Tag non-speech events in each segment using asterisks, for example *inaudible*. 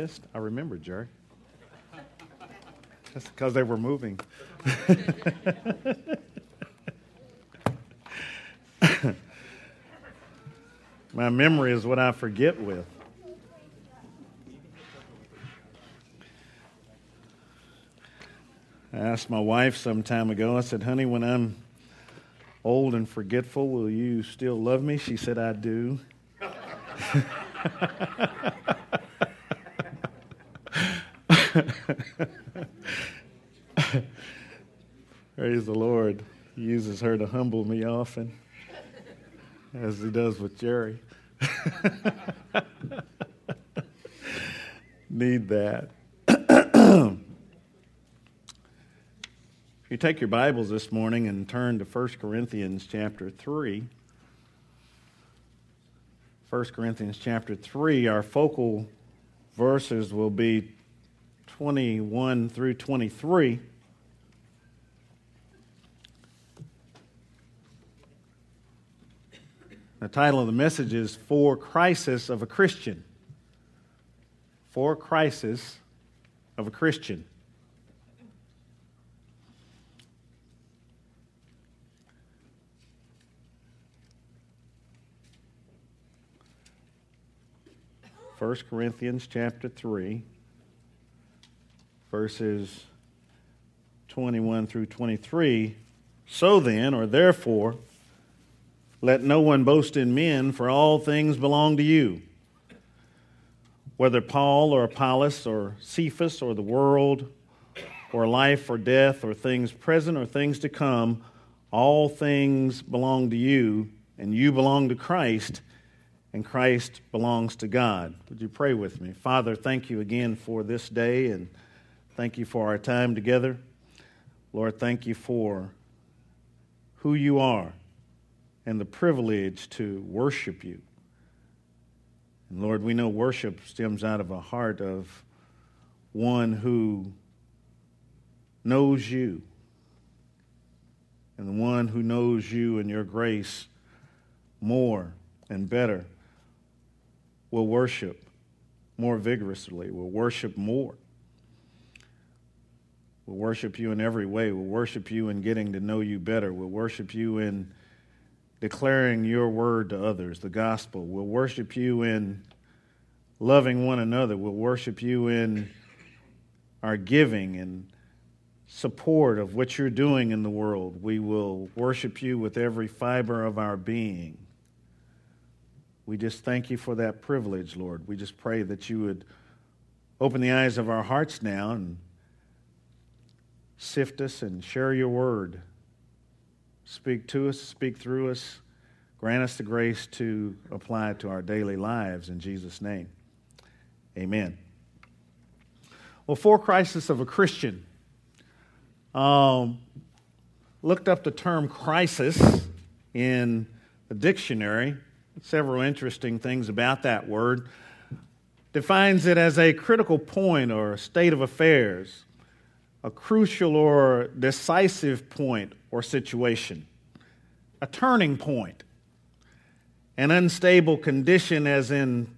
Missed? I remember, Jerry. That's because they were moving. *laughs* My memory is what I forget with. I asked my wife some time ago, I said, honey, when I'm old and forgetful, will you still love me? She said, I do. *laughs* *laughs* Praise the Lord. He uses her to humble me often, as he does with Jerry. *laughs* Need that. if you take your Bibles this morning and turn to 1 Corinthians chapter 3, 1 Corinthians chapter 3, our focal verses will be 21 through 23. The title of the message is Four Crisis of a Christian. Four Crisis of a Christian. First Corinthians chapter 3 verses 21 through 23. So then, or therefore, let no one boast in men, for all things belong to you. Whether Paul or Apollos or Cephas or the world or life or death or things present or things to come, all things belong to you, and you belong to Christ, and Christ belongs to God. Would you pray with me? Father, thank you again for this day and Thank you for our time together. Lord, thank you for who you are and the privilege to worship you. And Lord, we know worship stems out of a heart of one who knows you and the one who knows you and your grace more and better will worship more vigorously, will worship more. We'll worship you in every way. We'll worship you in getting to know you better. We'll worship you in declaring your word to others, the gospel. We'll worship you in loving one another. We'll worship you in our giving and support of what you're doing in the world. We will worship you with every fiber of our being. We just thank you for that privilege, Lord. We just pray that you would open the eyes of our hearts now and sift us and share your word. Speak to us, speak through us. Grant us the grace to apply it to our daily lives in Jesus' name. Amen. Well, four crisis of a Christian, um, looked up the term crisis in the dictionary. Several interesting things about that word. Defines it as a critical point or a state of affairs a crucial or decisive point or situation, a turning point, an unstable condition, as in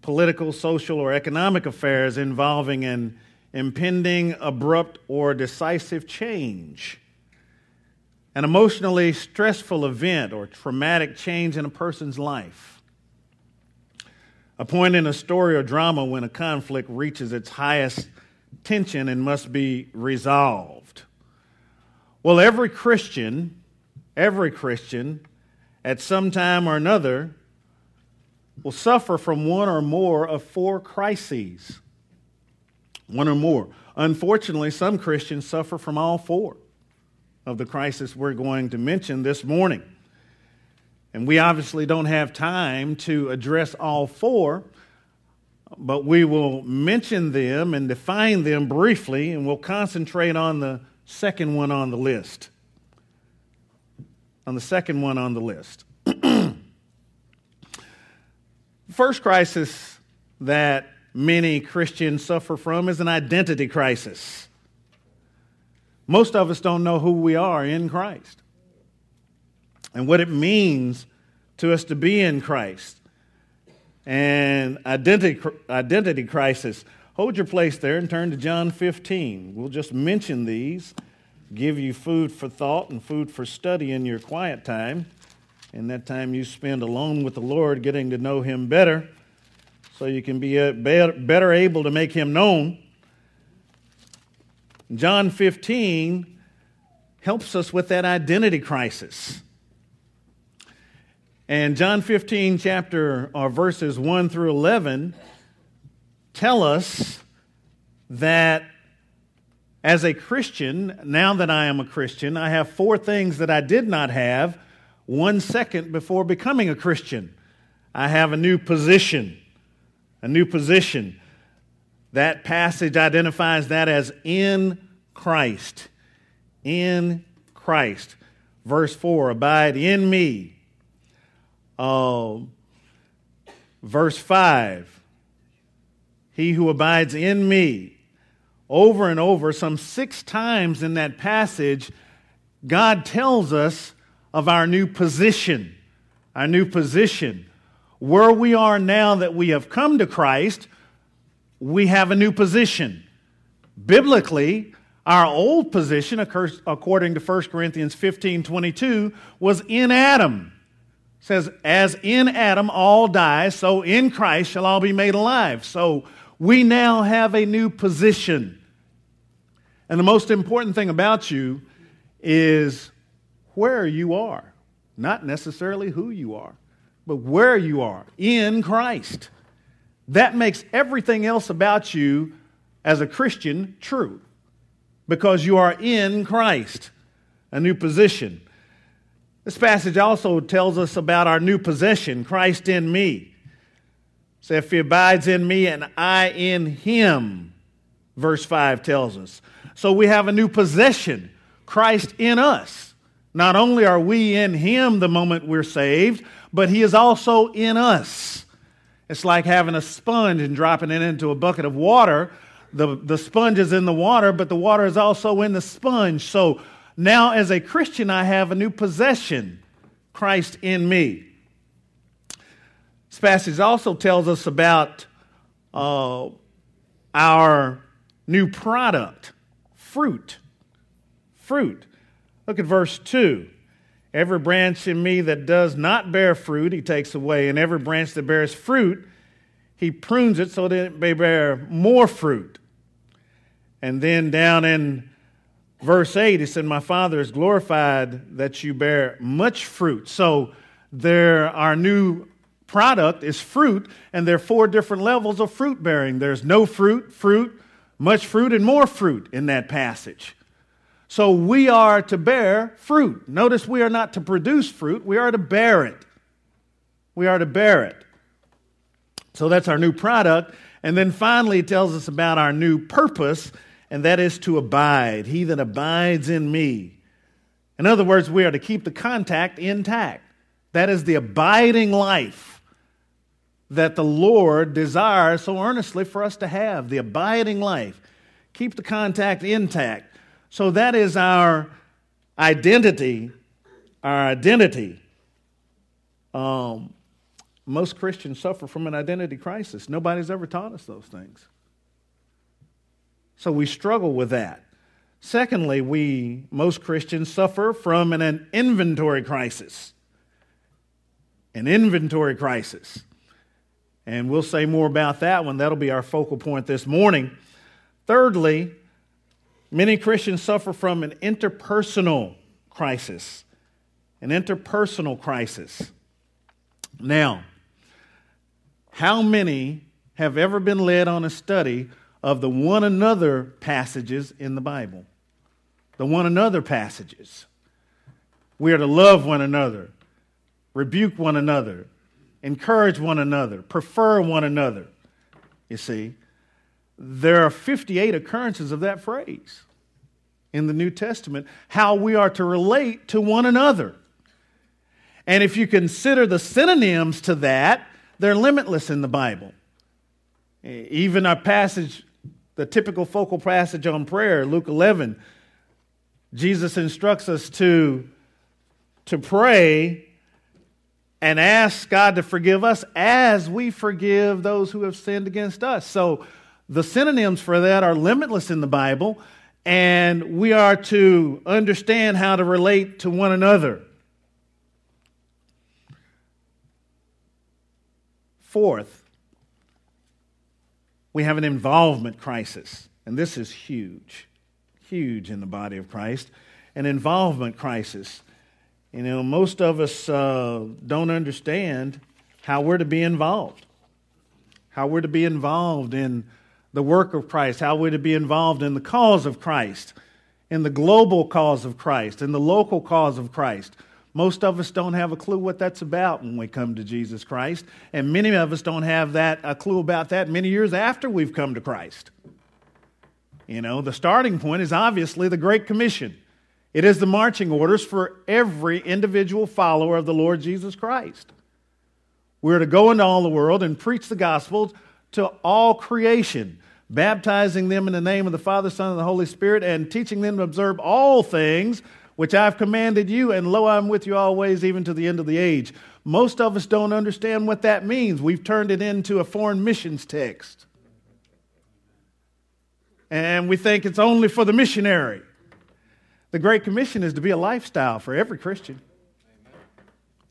political, social, or economic affairs involving an impending, abrupt, or decisive change, an emotionally stressful event or traumatic change in a person's life. A point in a story or drama when a conflict reaches its highest tension and must be resolved. Well, every Christian, every Christian, at some time or another, will suffer from one or more of four crises. One or more. Unfortunately, some Christians suffer from all four of the crises we're going to mention this morning. And we obviously don't have time to address all four, but we will mention them and define them briefly, and we'll concentrate on the second one on the list. On the second one on the list. *clears throat* First crisis that many Christians suffer from is an identity crisis. Most of us don't know who we are in Christ and what it means to us to be in Christ. And identity, identity crisis. Hold your place there and turn to John 15. We'll just mention these, give you food for thought and food for study in your quiet time. And that time you spend alone with the Lord, getting to know Him better, so you can be uh, better able to make Him known. John 15 helps us with that identity crisis. And John 15, chapter or verses 1 through 11, tell us that as a Christian, now that I am a Christian, I have four things that I did not have one second before becoming a Christian. I have a new position. A new position. That passage identifies that as in Christ. In Christ. Verse 4 Abide in me. Uh, verse 5 He who abides in me. Over and over, some six times in that passage, God tells us of our new position. Our new position. Where we are now that we have come to Christ, we have a new position. Biblically, our old position, according to 1 Corinthians 15 22, was in Adam. Says, As in Adam all die, so in Christ shall all be made alive. So we now have a new position. And the most important thing about you is where you are, not necessarily who you are, but where you are in Christ. That makes everything else about you as a Christian true because you are in Christ, a new position. This passage also tells us about our new possession, Christ in me. So if he abides in me and I in him, verse 5 tells us. So we have a new possession, Christ in us. Not only are we in him the moment we're saved, but he is also in us. It's like having a sponge and dropping it into a bucket of water the, the sponge is in the water, but the water is also in the sponge. So now, as a Christian, I have a new possession Christ in me. This passage also tells us about uh, our new product fruit. Fruit. Look at verse 2. Every branch in me that does not bear fruit, he takes away, and every branch that bears fruit, he prunes it so that it may bear more fruit. And then down in verse 8, he said, My Father is glorified that you bear much fruit. So there, our new product is fruit, and there are four different levels of fruit bearing. There's no fruit, fruit, much fruit, and more fruit in that passage. So we are to bear fruit. Notice we are not to produce fruit, we are to bear it. We are to bear it. So that's our new product. And then finally, it tells us about our new purpose, and that is to abide. He that abides in me. In other words, we are to keep the contact intact. That is the abiding life that the Lord desires so earnestly for us to have the abiding life. Keep the contact intact. So that is our identity. Our identity. Um, most Christians suffer from an identity crisis. Nobody's ever taught us those things. So we struggle with that. Secondly, we, most Christians, suffer from an, an inventory crisis. An inventory crisis. And we'll say more about that one. That'll be our focal point this morning. Thirdly, many Christians suffer from an interpersonal crisis. An interpersonal crisis. Now, how many have ever been led on a study of the one another passages in the Bible? The one another passages. We are to love one another, rebuke one another, encourage one another, prefer one another. you see, there are 58 occurrences of that phrase in the New Testament, how we are to relate to one another. And if you consider the synonyms to that, they're limitless in the Bible. Even our passage, the typical focal passage on prayer, Luke 11, Jesus instructs us to, to pray and ask God to forgive us as we forgive those who have sinned against us. So the synonyms for that are limitless in the Bible, and we are to understand how to relate to one another. Fourth, we have an involvement crisis, and this is huge, huge in the body of Christ. An involvement crisis. You know, most of us uh, don't understand how we're to be involved, how we're to be involved in the work of Christ, how we're to be involved in the cause of Christ, in the global cause of Christ, in the local cause of Christ. Most of us don't have a clue what that's about when we come to Jesus Christ, and many of us don't have that a clue about that many years after we've come to Christ. You know, the starting point is obviously the Great Commission. It is the marching orders for every individual follower of the Lord Jesus Christ. We're to go into all the world and preach the gospel to all creation, baptizing them in the name of the Father, Son, and the Holy Spirit, and teaching them to observe all things which I've commanded you, and lo, I'm with you always, even to the end of the age. Most of us don't understand what that means. We've turned it into a foreign missions text. And we think it's only for the missionary. The Great Commission is to be a lifestyle for every Christian.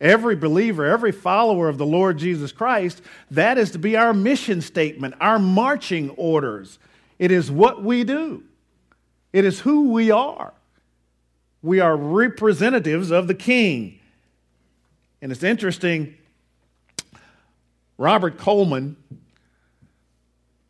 Every believer, every follower of the Lord Jesus Christ, that is to be our mission statement, our marching orders. It is what we do, it is who we are. We are representatives of the King. And it's interesting, Robert Coleman,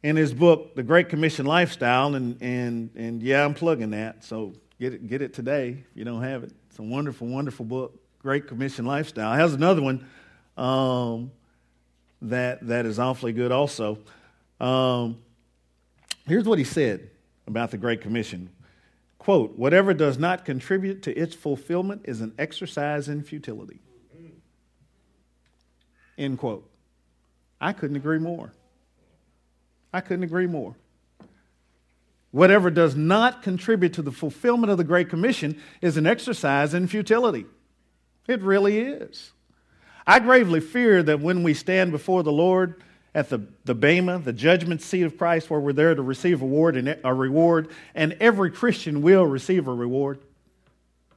in his book, The Great Commission Lifestyle, and, and, and yeah, I'm plugging that, so get it, get it today if you don't have it. It's a wonderful, wonderful book. Great Commission Lifestyle. It has another one um, that, that is awfully good also. Um, here's what he said about the Great Commission. Quote, whatever does not contribute to its fulfillment is an exercise in futility. End quote. I couldn't agree more. I couldn't agree more. Whatever does not contribute to the fulfillment of the Great Commission is an exercise in futility. It really is. I gravely fear that when we stand before the Lord at the, the Bema, the judgment seat of Christ, where we're there to receive a reward, and, a reward, and every Christian will receive a reward.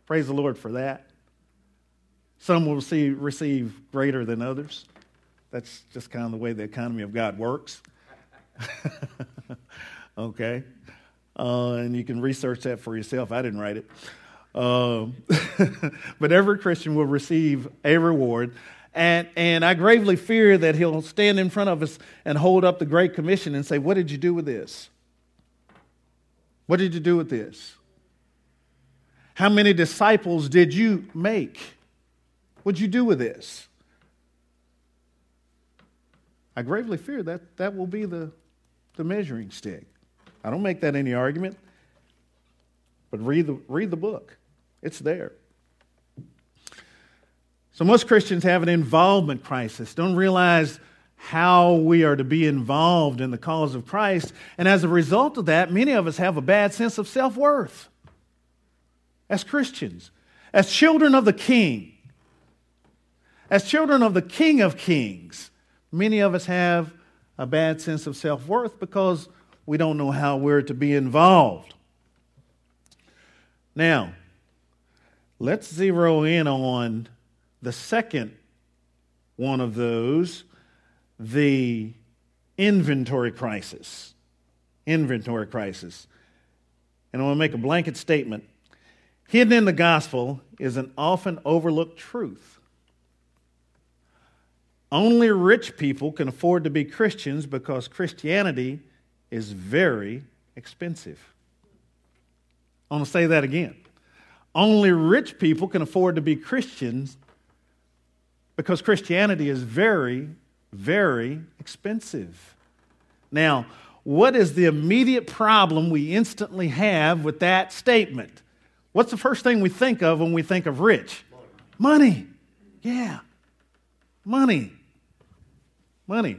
Praise the Lord for that. Some will see, receive greater than others. That's just kind of the way the economy of God works. *laughs* okay? Uh, and you can research that for yourself. I didn't write it. Um, *laughs* but every Christian will receive a reward. And, and I gravely fear that he'll stand in front of us and hold up the Great Commission and say, What did you do with this? What did you do with this? How many disciples did you make? What'd you do with this? I gravely fear that that will be the, the measuring stick. I don't make that any argument, but read the, read the book. It's there. So, most Christians have an involvement crisis, don't realize how we are to be involved in the cause of Christ. And as a result of that, many of us have a bad sense of self worth as Christians, as children of the King, as children of the King of Kings. Many of us have a bad sense of self worth because we don't know how we're to be involved. Now, let's zero in on the second one of those the inventory crisis. Inventory crisis. And I want to make a blanket statement. Hidden in the gospel is an often overlooked truth. Only rich people can afford to be Christians because Christianity is very expensive. I want to say that again. Only rich people can afford to be Christians because Christianity is very, very expensive. Now, what is the immediate problem we instantly have with that statement? What's the first thing we think of when we think of rich? Money. Money. Yeah. Money. Money.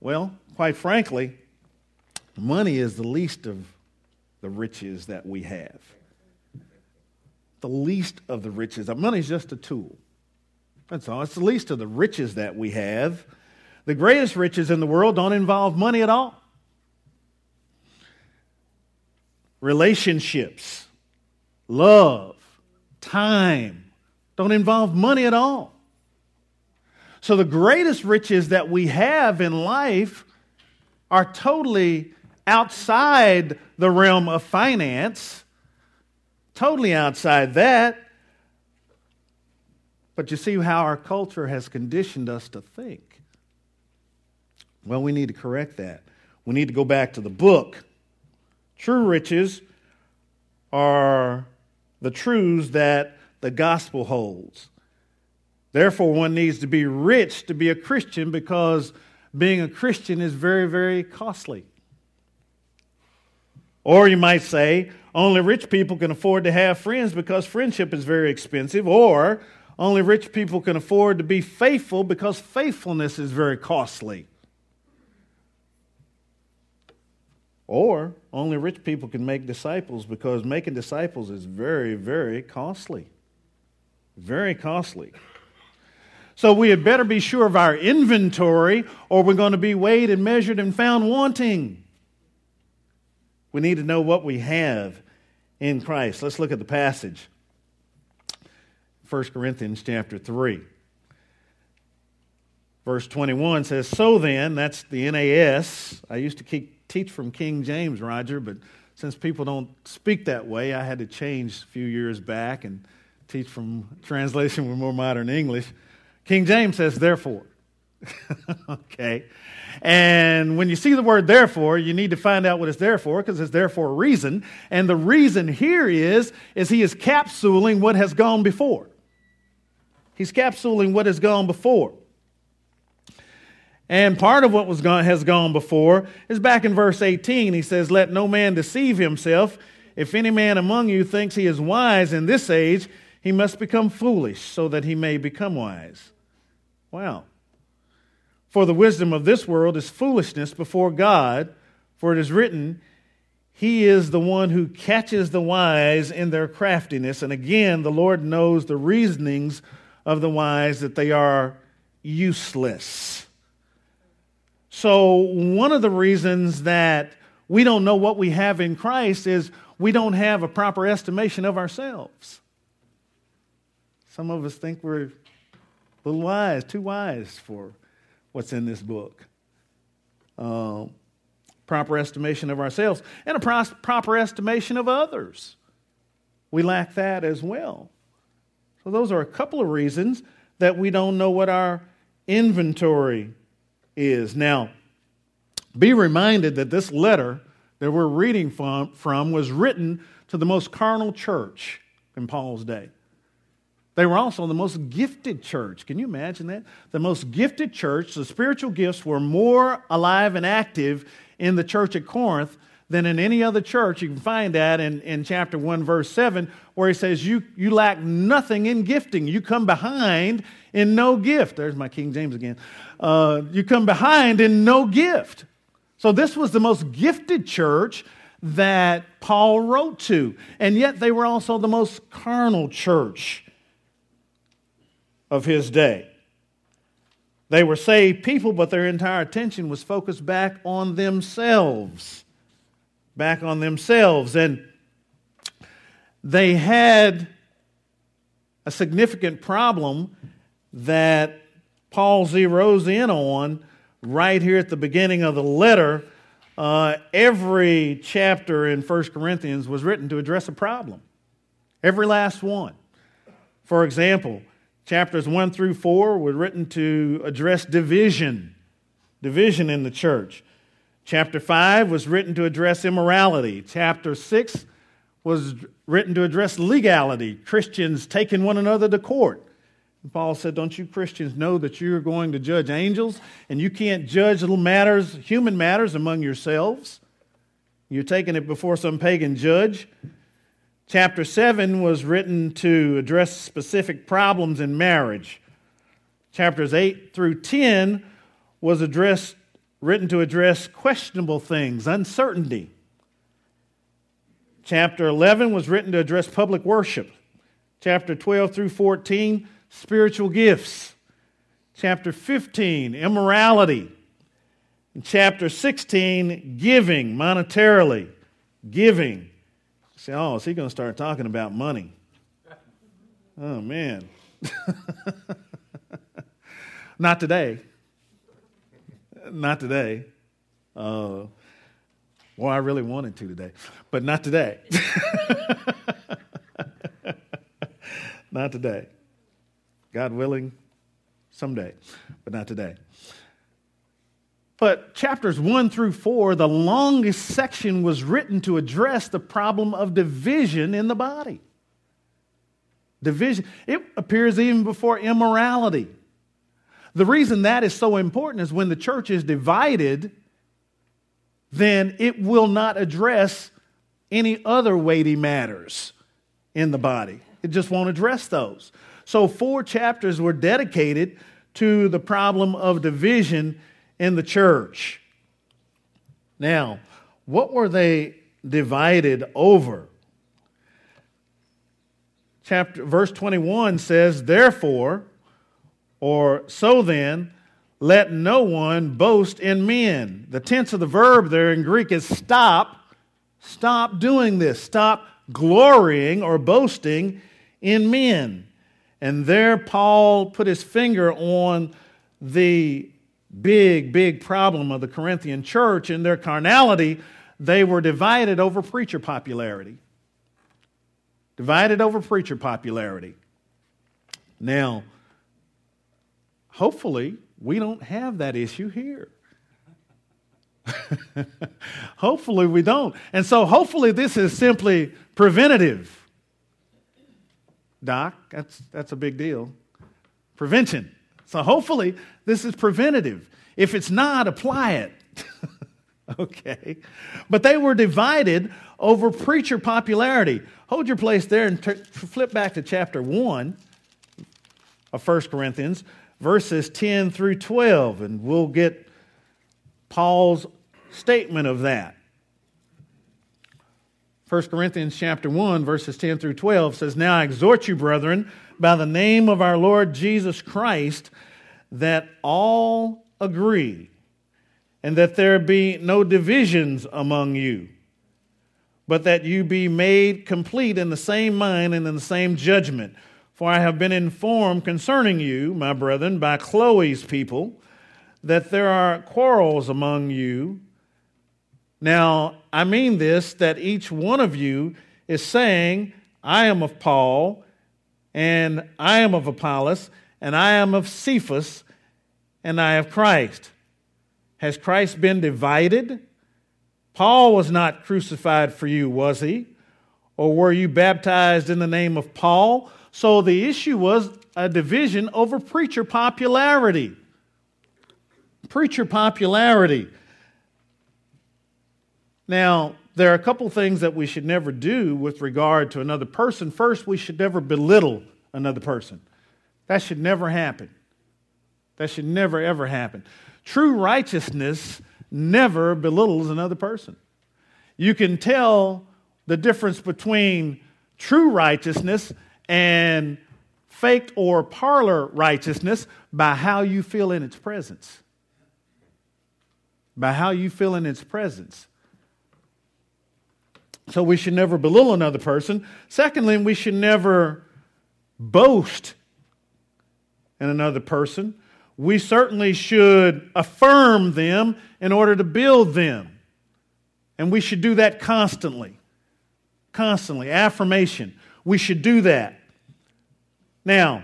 Well, quite frankly, money is the least of the riches that we have. The least of the riches. Money is just a tool. That's all. It's the least of the riches that we have. The greatest riches in the world don't involve money at all. Relationships, love, time don't involve money at all. So the greatest riches that we have in life are totally outside the realm of finance, totally outside that. But you see how our culture has conditioned us to think. Well, we need to correct that. We need to go back to the book. True riches are the truths that the gospel holds. Therefore, one needs to be rich to be a Christian because being a Christian is very, very costly. Or you might say, only rich people can afford to have friends because friendship is very expensive. Or only rich people can afford to be faithful because faithfulness is very costly. Or only rich people can make disciples because making disciples is very, very costly. Very costly. So we had better be sure of our inventory, or we're going to be weighed and measured and found wanting. We need to know what we have in Christ. Let's look at the passage. 1 Corinthians chapter 3. Verse 21 says, So then, that's the NAS. I used to keep, teach from King James, Roger, but since people don't speak that way, I had to change a few years back and teach from *laughs* translation with more modern English. King James says, therefore. *laughs* okay. And when you see the word therefore, you need to find out what it's there for because it's there for a reason. And the reason here is, is he is capsuling what has gone before. He's capsuling what has gone before. And part of what was gone, has gone before is back in verse 18. He says, Let no man deceive himself. If any man among you thinks he is wise in this age, he must become foolish so that he may become wise. Wow. For the wisdom of this world is foolishness before God, for it is written, He is the one who catches the wise in their craftiness. And again, the Lord knows the reasonings of the wise that they are useless. So, one of the reasons that we don't know what we have in Christ is we don't have a proper estimation of ourselves. Some of us think we're a little wise, too wise for what's in this book. Uh, proper estimation of ourselves and a pro- proper estimation of others. We lack that as well. So, those are a couple of reasons that we don't know what our inventory is. Now, be reminded that this letter that we're reading from, from was written to the most carnal church in Paul's day. They were also the most gifted church. Can you imagine that? The most gifted church, the spiritual gifts were more alive and active in the church at Corinth than in any other church. You can find that in, in chapter 1, verse 7, where he says, you, you lack nothing in gifting. You come behind in no gift. There's my King James again. Uh, you come behind in no gift. So this was the most gifted church that Paul wrote to. And yet they were also the most carnal church of his day. They were saved people, but their entire attention was focused back on themselves. Back on themselves. And they had a significant problem that Paul zeroes in on right here at the beginning of the letter. Uh, every chapter in 1 Corinthians was written to address a problem. Every last one. For example, Chapters 1 through 4 were written to address division, division in the church. Chapter 5 was written to address immorality. Chapter 6 was written to address legality, Christians taking one another to court. Paul said, Don't you Christians know that you're going to judge angels and you can't judge little matters, human matters among yourselves? You're taking it before some pagan judge. Chapter 7 was written to address specific problems in marriage. Chapters 8 through 10 was addressed, written to address questionable things, uncertainty. Chapter 11 was written to address public worship. Chapter 12 through 14, spiritual gifts. Chapter 15, immorality. Chapter 16, giving monetarily. Giving. Say, oh, is he going to start talking about money? Oh, man. *laughs* Not today. Not today. Uh, well, I really wanted to today, but not today. *laughs* not today. God willing, someday, but not today. But chapters 1 through 4, the longest section was written to address the problem of division in the body. Division. It appears even before immorality. The reason that is so important is when the church is divided, then it will not address any other weighty matters in the body. It just won't address those. So, four chapters were dedicated to the problem of division in the church. Now, what were they divided over? Chapter verse 21 says, "Therefore, or so then, let no one boast in men." The tense of the verb there in Greek is stop. Stop doing this. Stop glorying or boasting in men. And there, Paul put his finger on the big, big problem of the Corinthian church. In their carnality, they were divided over preacher popularity. Divided over preacher popularity. Now, hopefully, we don't have that issue here. *laughs* hopefully, we don't. And so, hopefully, this is simply preventative. Doc, that's, that's a big deal. Prevention. So hopefully this is preventative. If it's not, apply it. *laughs* okay. But they were divided over preacher popularity. Hold your place there and flip back to chapter 1 of 1 Corinthians, verses 10 through 12, and we'll get Paul's statement of that. 1 Corinthians chapter 1 verses 10 through 12 says, "Now I exhort you, brethren, by the name of our Lord Jesus Christ, that all agree, and that there be no divisions among you, but that you be made complete in the same mind and in the same judgment. For I have been informed concerning you, my brethren, by Chloe's people, that there are quarrels among you." Now, I mean this that each one of you is saying, I am of Paul, and I am of Apollos, and I am of Cephas, and I of Christ. Has Christ been divided? Paul was not crucified for you, was he? Or were you baptized in the name of Paul? So the issue was a division over preacher popularity. Preacher popularity. Now, there are a couple things that we should never do with regard to another person. First, we should never belittle another person. That should never happen. That should never, ever happen. True righteousness never belittles another person. You can tell the difference between true righteousness and faked or parlor righteousness by how you feel in its presence. By how you feel in its presence. So we should never belittle another person. Secondly, we should never boast in another person. We certainly should affirm them in order to build them. And we should do that constantly. Constantly. Affirmation. We should do that. Now,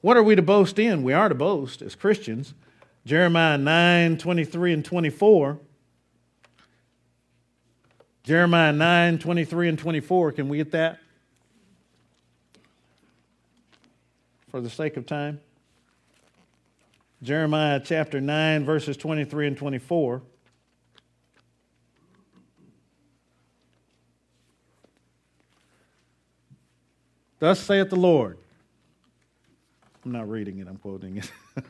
what are we to boast in? We are to boast as Christians. Jeremiah 9 23 and 24 Jeremiah 9, 23 and 24. Can we get that? for the sake of time? Jeremiah chapter 9, verses 23 and 24. Thus saith the Lord. I'm not reading it, I'm quoting it. *laughs*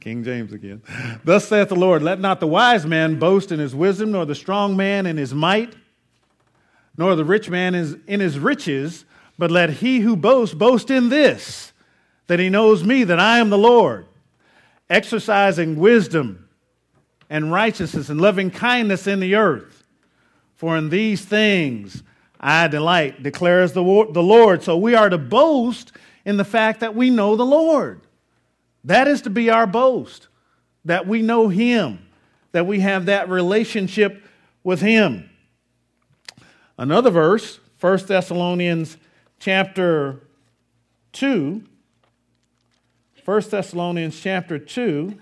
King James again. Thus saith the Lord Let not the wise man boast in his wisdom, nor the strong man in his might, nor the rich man in his riches, but let he who boasts boast in this, that he knows me, that I am the Lord, exercising wisdom and righteousness and loving kindness in the earth. For in these things I delight, declares the, the Lord. So we are to boast in the fact that we know the Lord. That is to be our boast, that we know Him, that we have that relationship with Him. Another verse, 1 Thessalonians chapter 2. 1 Thessalonians chapter 2.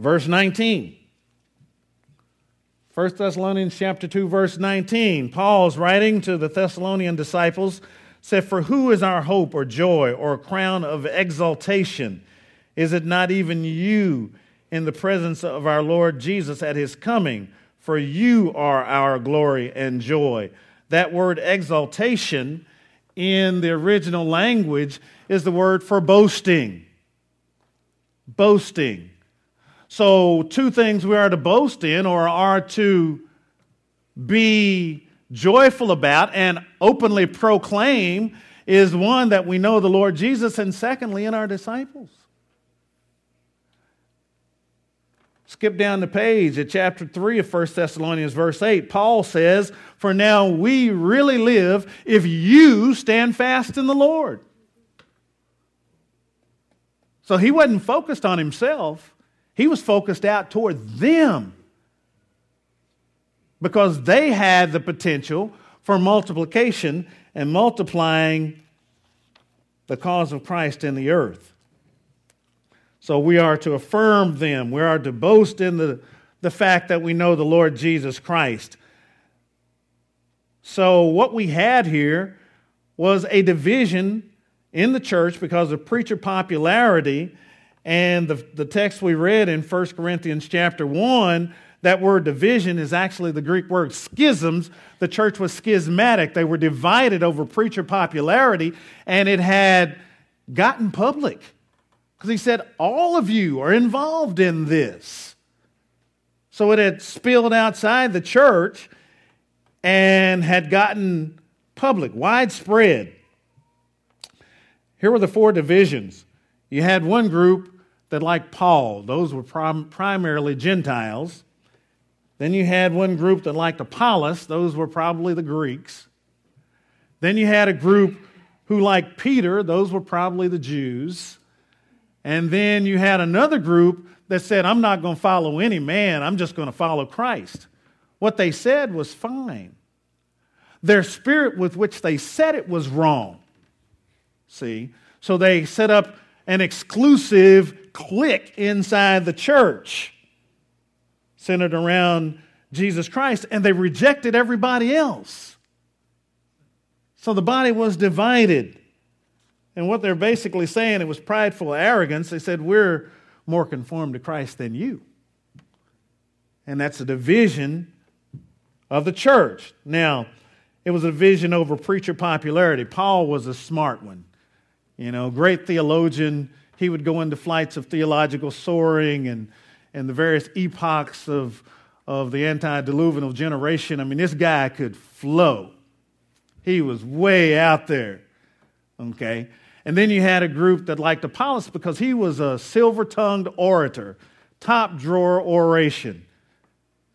Verse 19. 1 Thessalonians chapter 2 verse 19. Paul's writing to the Thessalonian disciples said for who is our hope or joy or crown of exaltation? Is it not even you in the presence of our Lord Jesus at his coming? For you are our glory and joy. That word exaltation in the original language is the word for boasting. Boasting. So, two things we are to boast in or are to be joyful about and openly proclaim is one that we know the Lord Jesus, and secondly, in our disciples. Skip down the page at chapter 3 of 1 Thessalonians, verse 8. Paul says, For now we really live if you stand fast in the Lord. So he wasn't focused on himself, he was focused out toward them because they had the potential for multiplication and multiplying the cause of Christ in the earth. So we are to affirm them. We are to boast in the, the fact that we know the Lord Jesus Christ. So what we had here was a division in the church because of preacher popularity and the, the text we read in 1 Corinthians chapter 1, that word division is actually the Greek word schisms. The church was schismatic. They were divided over preacher popularity, and it had gotten public. Because he said, All of you are involved in this. So it had spilled outside the church and had gotten public, widespread. Here were the four divisions you had one group that, like Paul, those were prim- primarily Gentiles. Then you had one group that liked Apollos, those were probably the Greeks. Then you had a group who liked Peter, those were probably the Jews. And then you had another group that said, I'm not going to follow any man, I'm just going to follow Christ. What they said was fine. Their spirit with which they said it was wrong. See? So they set up an exclusive clique inside the church centered around Jesus Christ, and they rejected everybody else. So the body was divided. And what they're basically saying, it was prideful arrogance. They said, We're more conformed to Christ than you. And that's a division of the church. Now, it was a division over preacher popularity. Paul was a smart one. You know, great theologian. He would go into flights of theological soaring and, and the various epochs of, of the antediluvian generation. I mean, this guy could flow. He was way out there. Okay? And then you had a group that liked Apollos because he was a silver tongued orator, top drawer oration.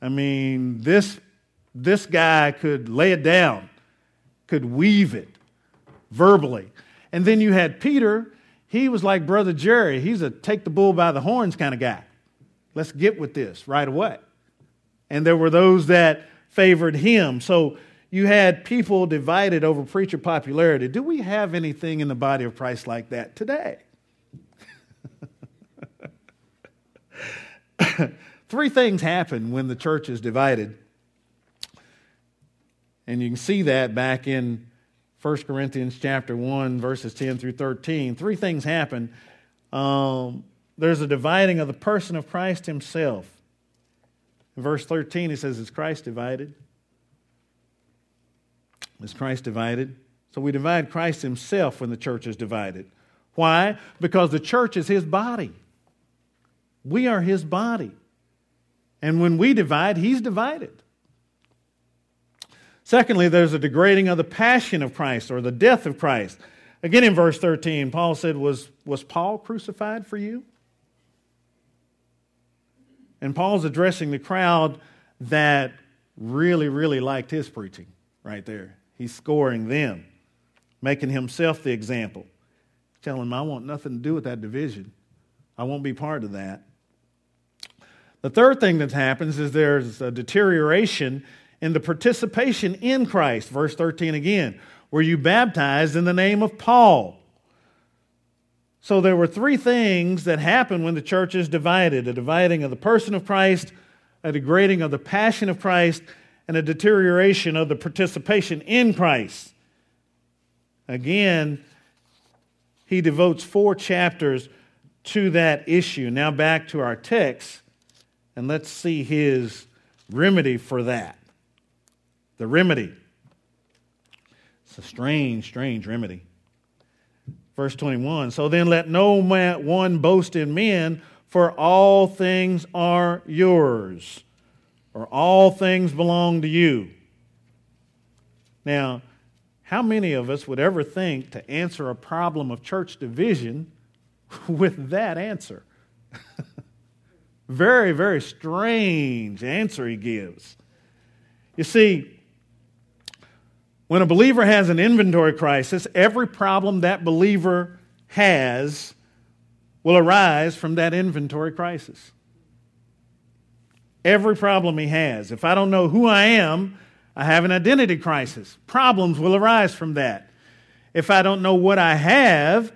I mean, this, this guy could lay it down, could weave it verbally. And then you had Peter. He was like Brother Jerry. He's a take the bull by the horns kind of guy. Let's get with this right away. And there were those that favored him. So you had people divided over preacher popularity. Do we have anything in the body of Christ like that today? *laughs* Three things happen when the church is divided. And you can see that back in 1 Corinthians chapter 1, verses 10 through 13. Three things happen. Um, there's a dividing of the person of Christ himself. In verse 13, he says, Is Christ divided? Is Christ divided? So we divide Christ himself when the church is divided. Why? Because the church is his body. We are his body. And when we divide, he's divided. Secondly, there's a degrading of the passion of Christ or the death of Christ. Again, in verse 13, Paul said, Was, was Paul crucified for you? And Paul's addressing the crowd that really, really liked his preaching right there. He's scoring them, making himself the example, telling them, I want nothing to do with that division. I won't be part of that. The third thing that happens is there's a deterioration in the participation in Christ. Verse 13 again. Were you baptized in the name of Paul? So there were three things that happen when the church is divided a dividing of the person of Christ, a degrading of the passion of Christ, and a deterioration of the participation in Christ. Again, he devotes four chapters to that issue. Now back to our text, and let's see his remedy for that. The remedy. It's a strange, strange remedy. Verse 21 So then let no man, one boast in men, for all things are yours, or all things belong to you. Now, how many of us would ever think to answer a problem of church division *laughs* with that answer? *laughs* very, very strange answer he gives. You see, when a believer has an inventory crisis, every problem that believer has will arise from that inventory crisis. Every problem he has. If I don't know who I am, I have an identity crisis. Problems will arise from that. If I don't know what I have,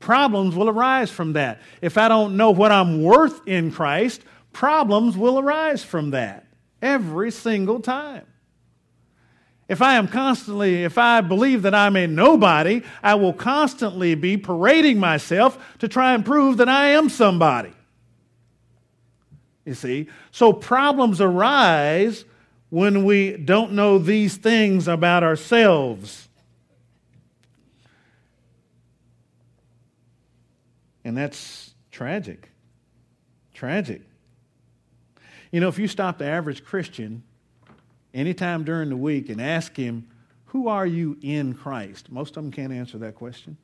problems will arise from that. If I don't know what I'm worth in Christ, problems will arise from that every single time. If I am constantly, if I believe that I'm a nobody, I will constantly be parading myself to try and prove that I am somebody. You see? So problems arise when we don't know these things about ourselves. And that's tragic. Tragic. You know, if you stop the average Christian anytime during the week and ask him, Who are you in Christ? Most of them can't answer that question.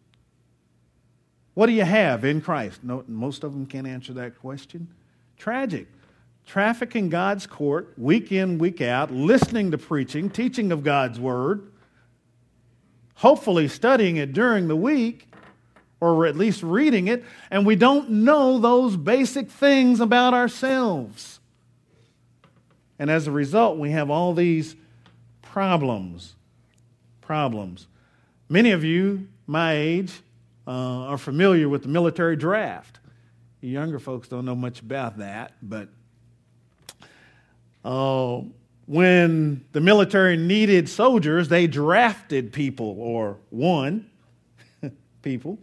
What do you have in Christ? No, most of them can't answer that question. Tragic. Traffic in God's court, week in, week out, listening to preaching, teaching of God's word, hopefully studying it during the week, or at least reading it, and we don't know those basic things about ourselves. And as a result, we have all these problems. Problems. Many of you, my age, uh, are familiar with the military draft. You younger folks don't know much about that, but uh, when the military needed soldiers, they drafted people or won *laughs* people.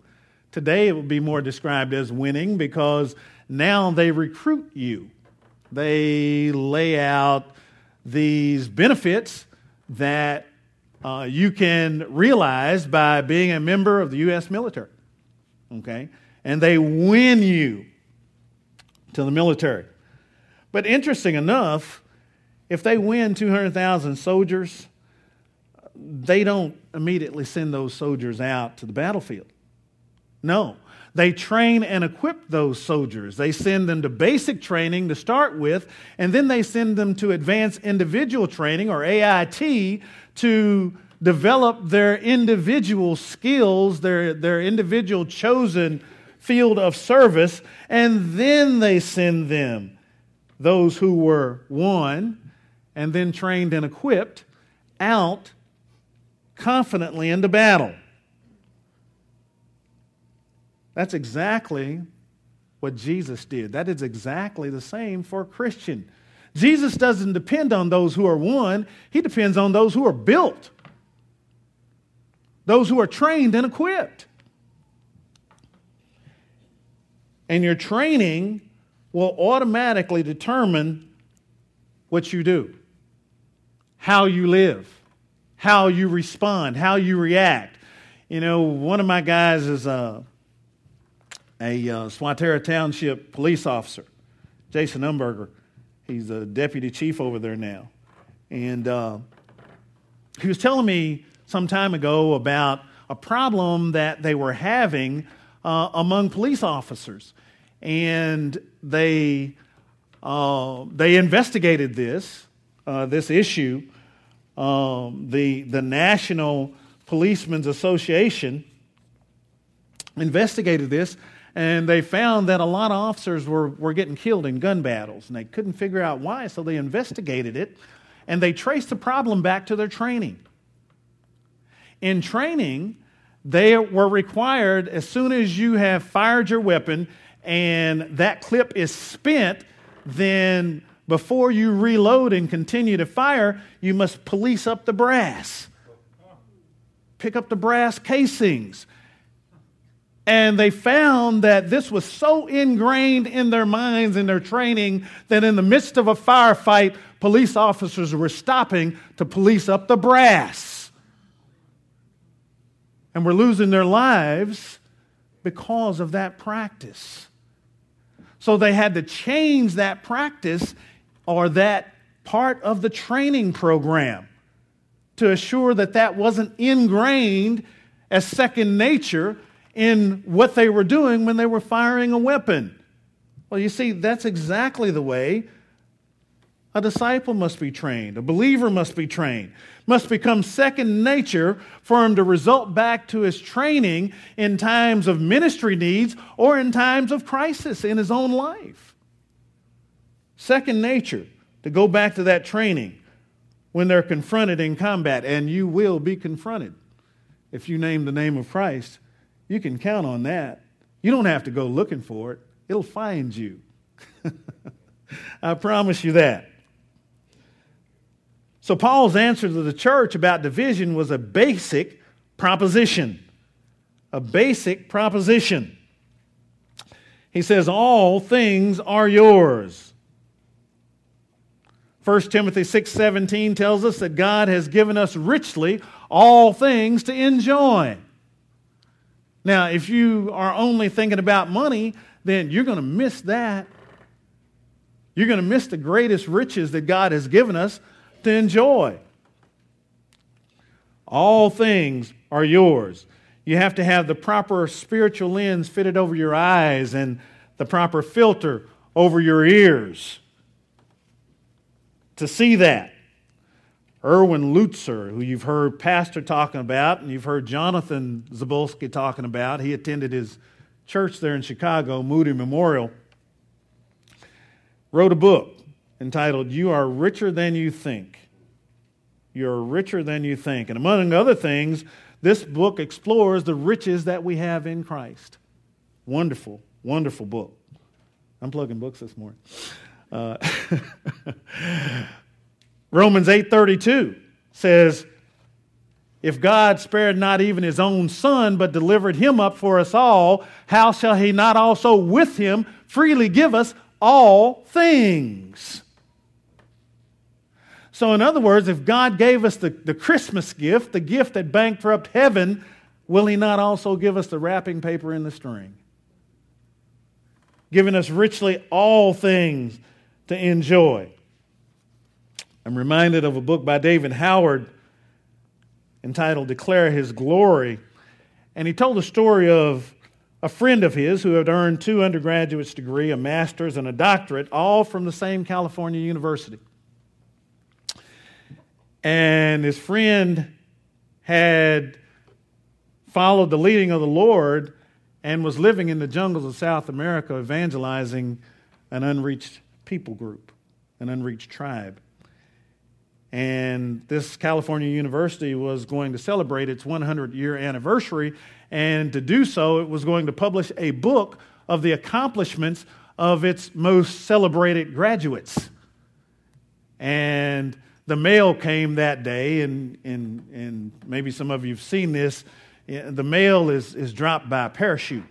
Today it would be more described as winning because now they recruit you. They lay out these benefits that uh, you can realize by being a member of the U.S. military. Okay? And they win you to the military. But interesting enough, if they win 200,000 soldiers, they don't immediately send those soldiers out to the battlefield. No, they train and equip those soldiers. They send them to basic training to start with, and then they send them to advanced individual training, or AIT, to develop their individual skills, their, their individual chosen field of service, and then they send them, those who were won and then trained and equipped, out confidently into battle. That's exactly what Jesus did. That is exactly the same for a Christian. Jesus doesn't depend on those who are won, he depends on those who are built, those who are trained and equipped. And your training will automatically determine what you do, how you live, how you respond, how you react. You know, one of my guys is a, a uh, Swatara Township police officer, Jason Umberger. He's a deputy chief over there now. And uh, he was telling me some time ago about a problem that they were having uh, among police officers and they uh, they investigated this uh, this issue. Um, the the National Policemen's Association investigated this, and they found that a lot of officers were, were getting killed in gun battles, and they couldn't figure out why, so they investigated it, and they traced the problem back to their training. In training, they were required, as soon as you have fired your weapon and that clip is spent, then before you reload and continue to fire, you must police up the brass. Pick up the brass casings. And they found that this was so ingrained in their minds and their training that in the midst of a firefight, police officers were stopping to police up the brass. And were losing their lives because of that practice. So they had to change that practice or that part of the training program to assure that that wasn't ingrained as second nature in what they were doing when they were firing a weapon. Well, you see, that's exactly the way a disciple must be trained, a believer must be trained must become second nature for him to result back to his training in times of ministry needs or in times of crisis in his own life. Second nature, to go back to that training when they're confronted in combat, and you will be confronted. If you name the name of Christ, you can count on that. You don't have to go looking for it, it'll find you. *laughs* I promise you that. So, Paul's answer to the church about division was a basic proposition. A basic proposition. He says, All things are yours. 1 Timothy 6:17 tells us that God has given us richly all things to enjoy. Now, if you are only thinking about money, then you're going to miss that. You're going to miss the greatest riches that God has given us to enjoy. All things are yours. You have to have the proper spiritual lens fitted over your eyes and the proper filter over your ears to see that. Erwin Lutzer, who you've heard Pastor talking about, and you've heard Jonathan Zabolski talking about, he attended his church there in Chicago, Moody Memorial, wrote a book entitled You Are Richer Than You Think. You're richer than you think. And among other things, this book explores the riches that we have in Christ. Wonderful, wonderful book. I'm plugging books this morning. Uh, *laughs* Romans 8:32 says, "If God spared not even his own son but delivered him up for us all, how shall he not also with him freely give us all things?" So, in other words, if God gave us the, the Christmas gift, the gift that bankrupt heaven, will He not also give us the wrapping paper and the string? Giving us richly all things to enjoy. I'm reminded of a book by David Howard entitled Declare His Glory. And he told the story of a friend of his who had earned two undergraduate's degree, a master's, and a doctorate, all from the same California university. And his friend had followed the leading of the Lord and was living in the jungles of South America evangelizing an unreached people group, an unreached tribe. And this California University was going to celebrate its 100 year anniversary. And to do so, it was going to publish a book of the accomplishments of its most celebrated graduates. And the mail came that day, and, and, and maybe some of you have seen this. The mail is, is dropped by parachute.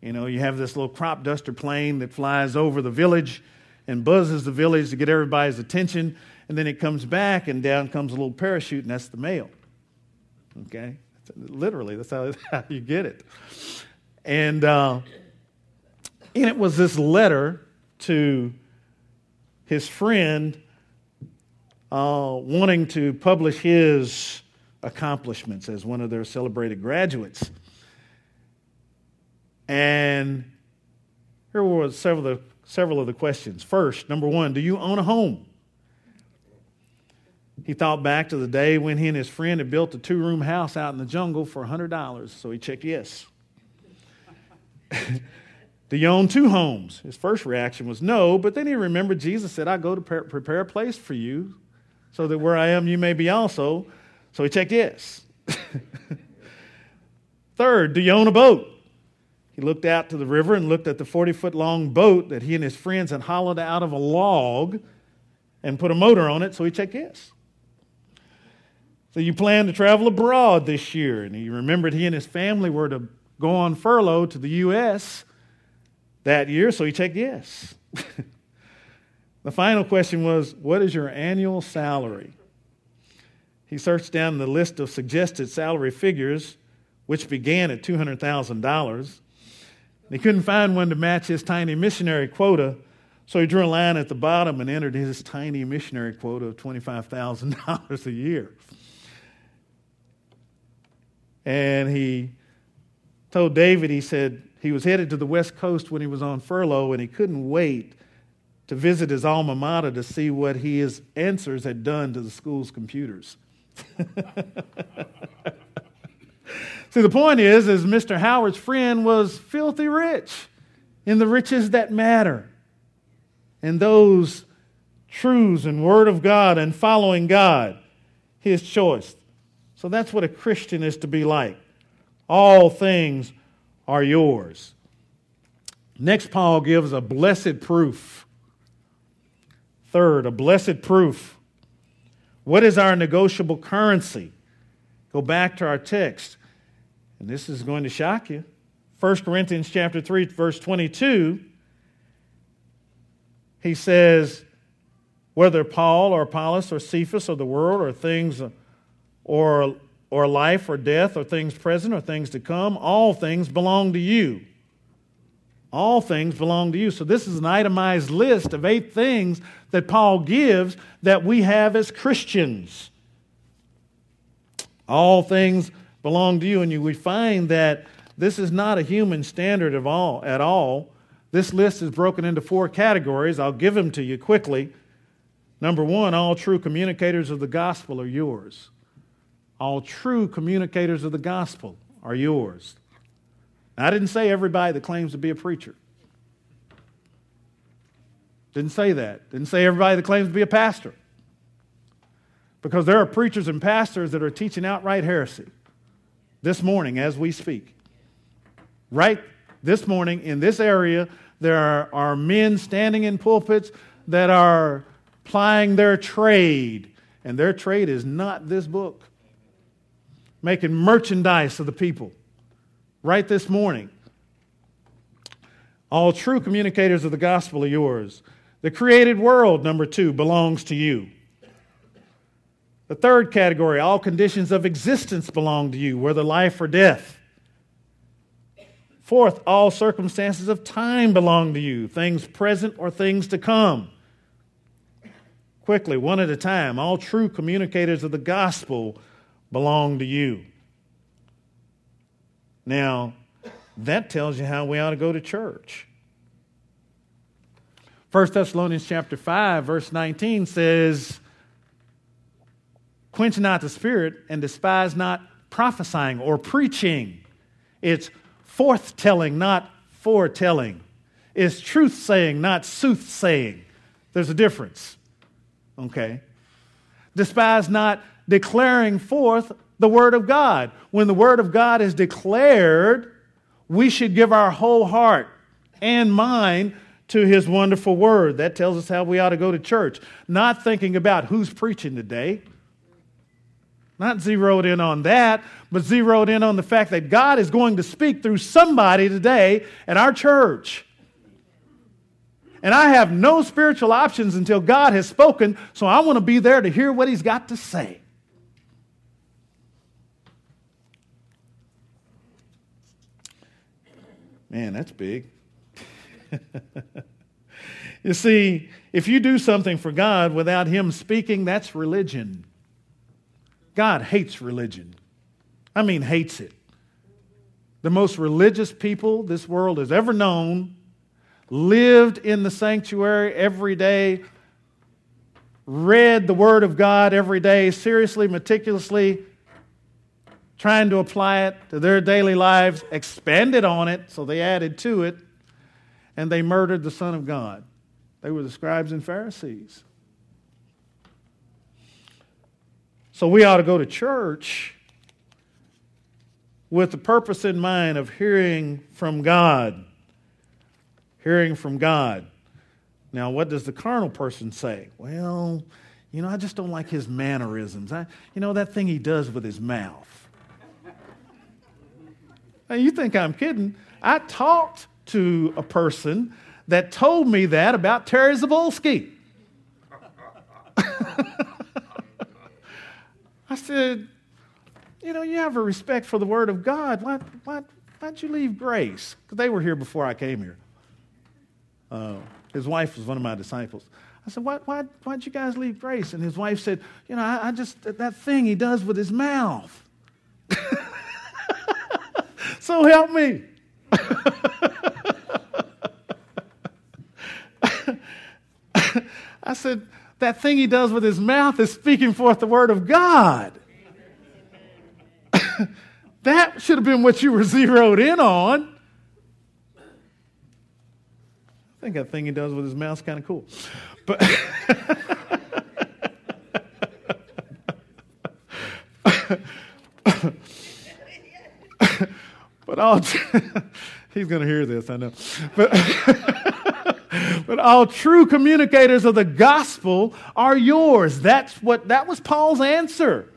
You know, you have this little crop duster plane that flies over the village and buzzes the village to get everybody's attention, and then it comes back, and down comes a little parachute, and that's the mail. Okay? Literally, that's how, *laughs* how you get it. And, uh, and it was this letter to his friend uh, wanting to publish his accomplishments as one of their celebrated graduates. And here were several of the, several of the questions. First, number one, do you own a home? He thought back to the day when he and his friend had built a two room house out in the jungle for $100, so he checked yes. Do you own two homes? His first reaction was no, but then he remembered Jesus said, I go to prepare a place for you so that where I am you may be also. So he checked yes. *laughs* Third, do you own a boat? He looked out to the river and looked at the 40 foot long boat that he and his friends had hollowed out of a log and put a motor on it, so he checked yes. So you plan to travel abroad this year, and he remembered he and his family were to go on furlough to the U.S. that year, so he checked yes. *laughs* the final question was, What is your annual salary? He searched down the list of suggested salary figures, which began at $200,000. He couldn't find one to match his tiny missionary quota, so he drew a line at the bottom and entered his tiny missionary quota of $25,000 a year. And he told David, he said he was headed to the West Coast when he was on furlough and he couldn't wait to visit his alma mater to see what his answers had done to the school's computers. *laughs* See, the point is, is Mr. Howard's friend was filthy rich in the riches that matter. And those truths and Word of God and following God, his choice. So that's what a Christian is to be like. All things are yours. Next, Paul gives a blessed proof. Third, a blessed proof. What is our negotiable currency? Go back to our text. And this is going to shock you. 1 Corinthians chapter 3 verse 22 he says whether Paul or Apollos or Cephas or the world or things or or life or death or things present or things to come all things belong to you all things belong to you so this is an itemized list of eight things that Paul gives that we have as Christians all things belong to you. And you, we find that this is not a human standard of all, at all. This list is broken into four categories. I'll give them to you quickly. Number one, all true communicators of the gospel are yours. All true communicators of the gospel are yours. I didn't say everybody that claims to be a preacher. Didn't say that. Didn't say everybody that claims to be a pastor. Because there are preachers and pastors that are teaching outright heresy this morning as we speak. Right this morning in this area, there are, are men standing in pulpits that are plying their trade, and their trade is not this book. Making merchandise of the people. Right this morning. All true communicators of the gospel are yours. The created world, number two, belongs to you. The third category, all conditions of existence belong to you, whether life or death. Fourth, all circumstances of time belong to you, things present or things to come. Quickly, one at a time, all true communicators of the gospel belong to you. Now, that tells you how we ought to go to church. 1 Thessalonians chapter 5 verse 19 says Quench not the spirit and despise not prophesying or preaching. It's forthtelling, not foretelling. It's truth saying, not soothsaying. There's a difference. Okay? Despise not declaring forth the Word of God. When the Word of God is declared, we should give our whole heart and mind to his wonderful word. That tells us how we ought to go to church. Not thinking about who's preaching today. Not zeroed in on that, but zeroed in on the fact that God is going to speak through somebody today at our church. And I have no spiritual options until God has spoken, so I want to be there to hear what He's got to say. Man, that's big. *laughs* you see, if you do something for God without Him speaking, that's religion. God hates religion. I mean, hates it. The most religious people this world has ever known lived in the sanctuary every day, read the Word of God every day, seriously, meticulously, trying to apply it to their daily lives, expanded on it, so they added to it, and they murdered the Son of God. They were the scribes and Pharisees. So we ought to go to church with the purpose in mind of hearing from God. Hearing from God. Now, what does the carnal person say? Well, you know, I just don't like his mannerisms. I, you know, that thing he does with his mouth. Now, you think I'm kidding. I talked to a person that told me that about Terry Zavolsky. *laughs* I said, You know, you have a respect for the Word of God. Why, why, why'd you leave Grace? Because they were here before I came here. Uh, his wife was one of my disciples. I said, why, why, why'd you guys leave Grace? And his wife said, You know, I, I just, that thing he does with his mouth. *laughs* So help me. *laughs* I said, that thing he does with his mouth is speaking forth the word of God. *laughs* that should have been what you were zeroed in on. I think that thing he does with his mouth is kind of cool. But. *laughs* But all *laughs* he's going to hear this, I know. But *laughs* but all true communicators of the gospel are yours. That's what that was Paul's answer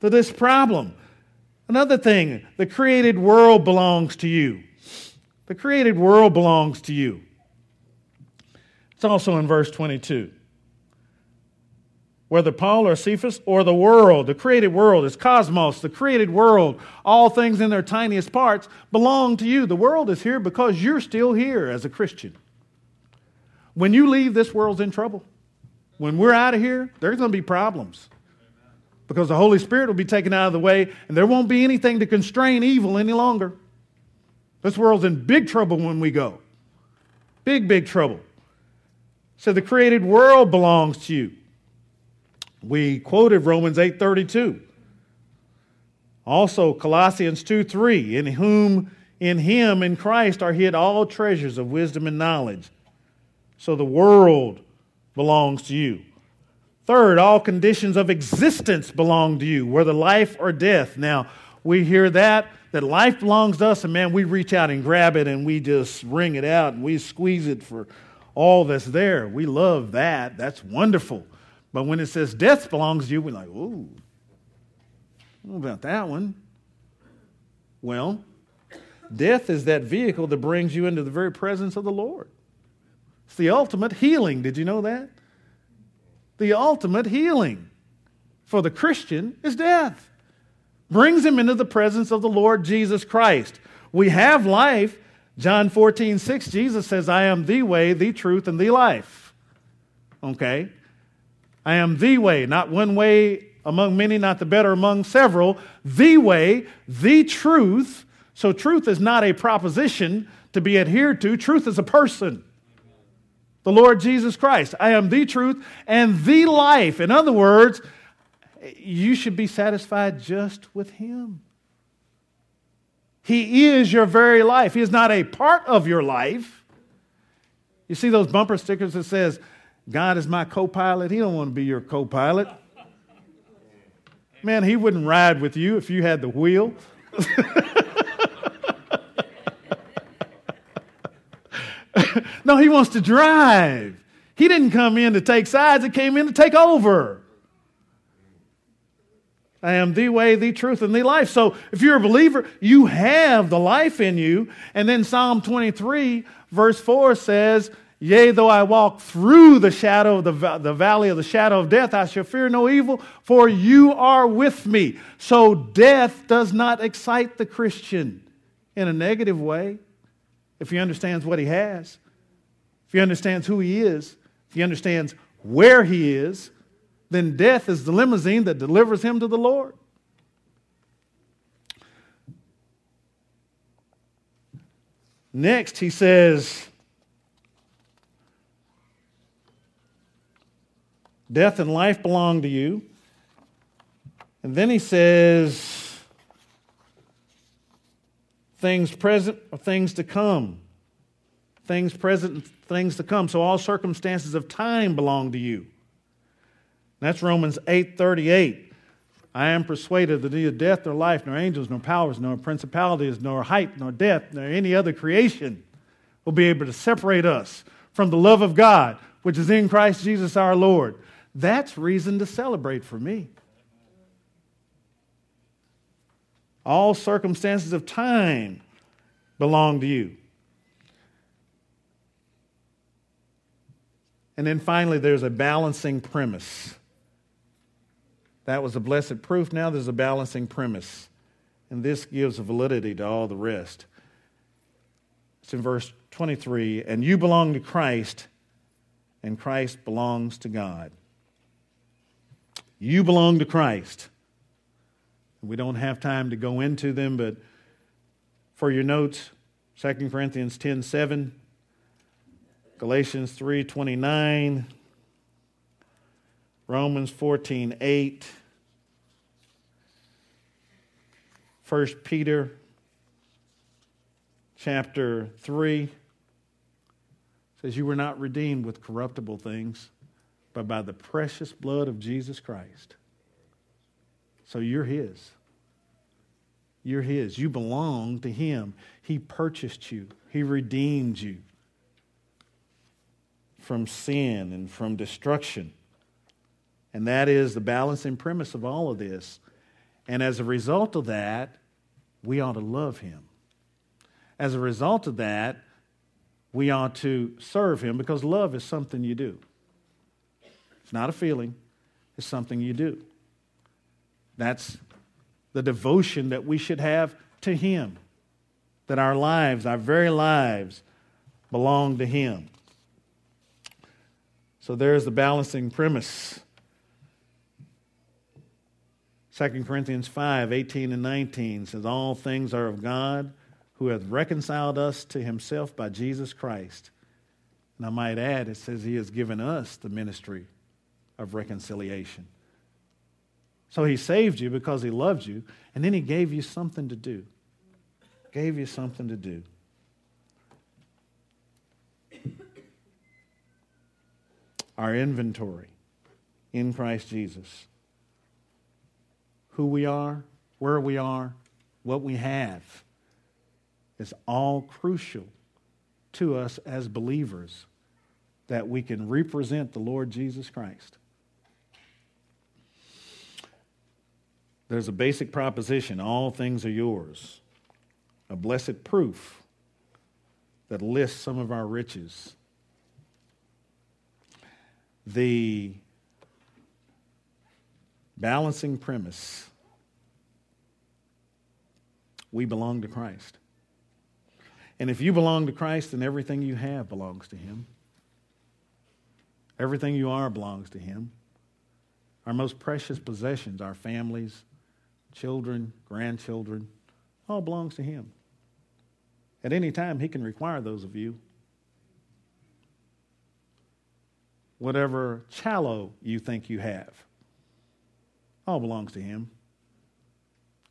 to this problem. Another thing, the created world belongs to you. The created world belongs to you. It's also in verse 22 whether Paul or Cephas or the world, the created world is cosmos, the created world, all things in their tiniest parts belong to you. The world is here because you're still here as a Christian. When you leave, this world's in trouble. When we're out of here, there's going to be problems because the Holy Spirit will be taken out of the way and there won't be anything to constrain evil any longer. This world's in big trouble when we go. Big, big trouble. So the created world belongs to you. We quoted Romans 8:32. Also Colossians 2:3, in whom in him in Christ are hid all treasures of wisdom and knowledge. So the world belongs to you. Third, all conditions of existence belong to you, whether life or death. Now, we hear that, that life belongs to us, and man, we reach out and grab it and we just wring it out and we squeeze it for all that's there. We love that. That's wonderful. But when it says death belongs to you, we're like, ooh, I don't know about that one. Well, death is that vehicle that brings you into the very presence of the Lord. It's the ultimate healing. Did you know that? The ultimate healing for the Christian is death. Brings him into the presence of the Lord Jesus Christ. We have life. John 14, 6, Jesus says, I am the way, the truth, and the life. Okay? I am the way, not one way among many, not the better among several. The way, the truth. So, truth is not a proposition to be adhered to, truth is a person. The Lord Jesus Christ. I am the truth and the life. In other words, you should be satisfied just with Him. He is your very life. He is not a part of your life. You see those bumper stickers that says, God is my co pilot. He don't want to be your co pilot. Man, he wouldn't ride with you if you had the wheel. no, *laughs* No, he wants to drive. He didn't come in to take sides, he came in to take over. I am the way, the truth, and the life. So if you're a believer, you have the life in you. And then Psalm 23, verse 4 says, Yea, though I walk through the shadow of the, the valley of the shadow of death, I shall fear no evil, for you are with me. So death does not excite the Christian in a negative way if he understands what he has, if he understands who he is, if he understands where he is, then death is the limousine that delivers him to the Lord. Next, he says, Death and life belong to you. And then he says, things present or things to come. Things present and things to come. So all circumstances of time belong to you. That's Romans 8:38. I am persuaded that neither death nor life, nor angels, nor powers, nor principalities, nor height, nor depth, nor any other creation will be able to separate us from the love of God, which is in Christ Jesus our Lord. That's reason to celebrate for me. All circumstances of time belong to you. And then finally, there's a balancing premise. That was a blessed proof. Now there's a balancing premise. And this gives validity to all the rest. It's in verse 23 And you belong to Christ, and Christ belongs to God. You belong to Christ. We don't have time to go into them, but for your notes, 2 Corinthians 10 7, Galatians 3 29, Romans 14 8, 1 Peter chapter 3 says, You were not redeemed with corruptible things but by the precious blood of Jesus Christ. So you're His. You're His. You belong to Him. He purchased you, He redeemed you from sin and from destruction. And that is the balancing premise of all of this. And as a result of that, we ought to love Him. As a result of that, we ought to serve Him because love is something you do. It's not a feeling, it's something you do. That's the devotion that we should have to Him. That our lives, our very lives, belong to Him. So there's the balancing premise. 2 Corinthians 5 18 and 19 says, All things are of God who hath reconciled us to himself by Jesus Christ. And I might add, it says he has given us the ministry of reconciliation. So he saved you because he loved you, and then he gave you something to do. Gave you something to do. Our inventory in Christ Jesus. Who we are, where we are, what we have is all crucial to us as believers that we can represent the Lord Jesus Christ. There's a basic proposition all things are yours, a blessed proof that lists some of our riches. The balancing premise we belong to Christ. And if you belong to Christ, then everything you have belongs to Him. Everything you are belongs to Him. Our most precious possessions, our families, children, grandchildren, all belongs to Him. At any time, He can require those of you. Whatever challo you think you have, all belongs to Him.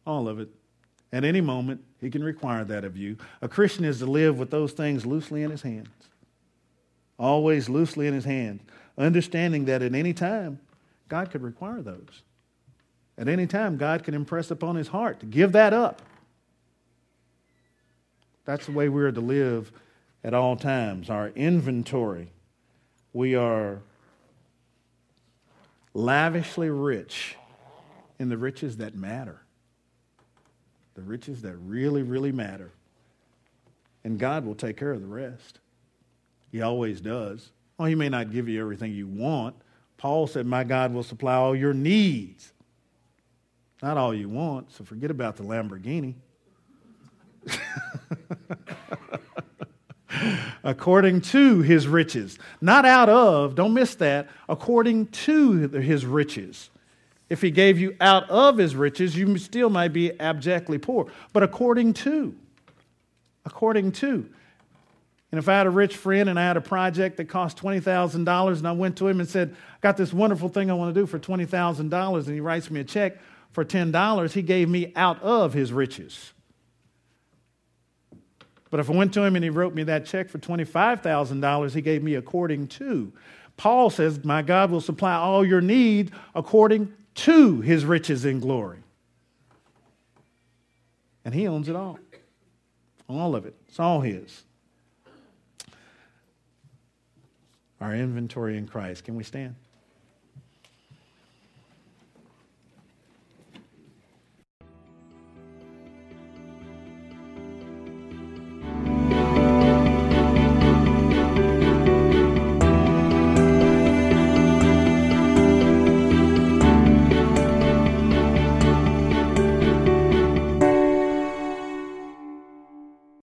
All of it. At any moment, He can require that of you. A Christian is to live with those things loosely in His hands, always loosely in His hands, understanding that at any time, God could require those. At any time, God can impress upon his heart to give that up. That's the way we are to live at all times. Our inventory, we are lavishly rich in the riches that matter. The riches that really, really matter. And God will take care of the rest. He always does. Well, He may not give you everything you want. Paul said, My God will supply all your needs. Not all you want, so forget about the Lamborghini. according to his riches. Not out of, don't miss that, according to his riches. If he gave you out of his riches, you still might be abjectly poor. But according to, according to. And if I had a rich friend and I had a project that cost $20,000 and I went to him and said, I got this wonderful thing I want to do for $20,000 and he writes me a check for $10, he gave me out of his riches. But if I went to him and he wrote me that check for $25,000, he gave me according to. Paul says, My God will supply all your need according to his riches in glory. And he owns it all. All of it. It's all his. Our inventory in Christ. Can we stand?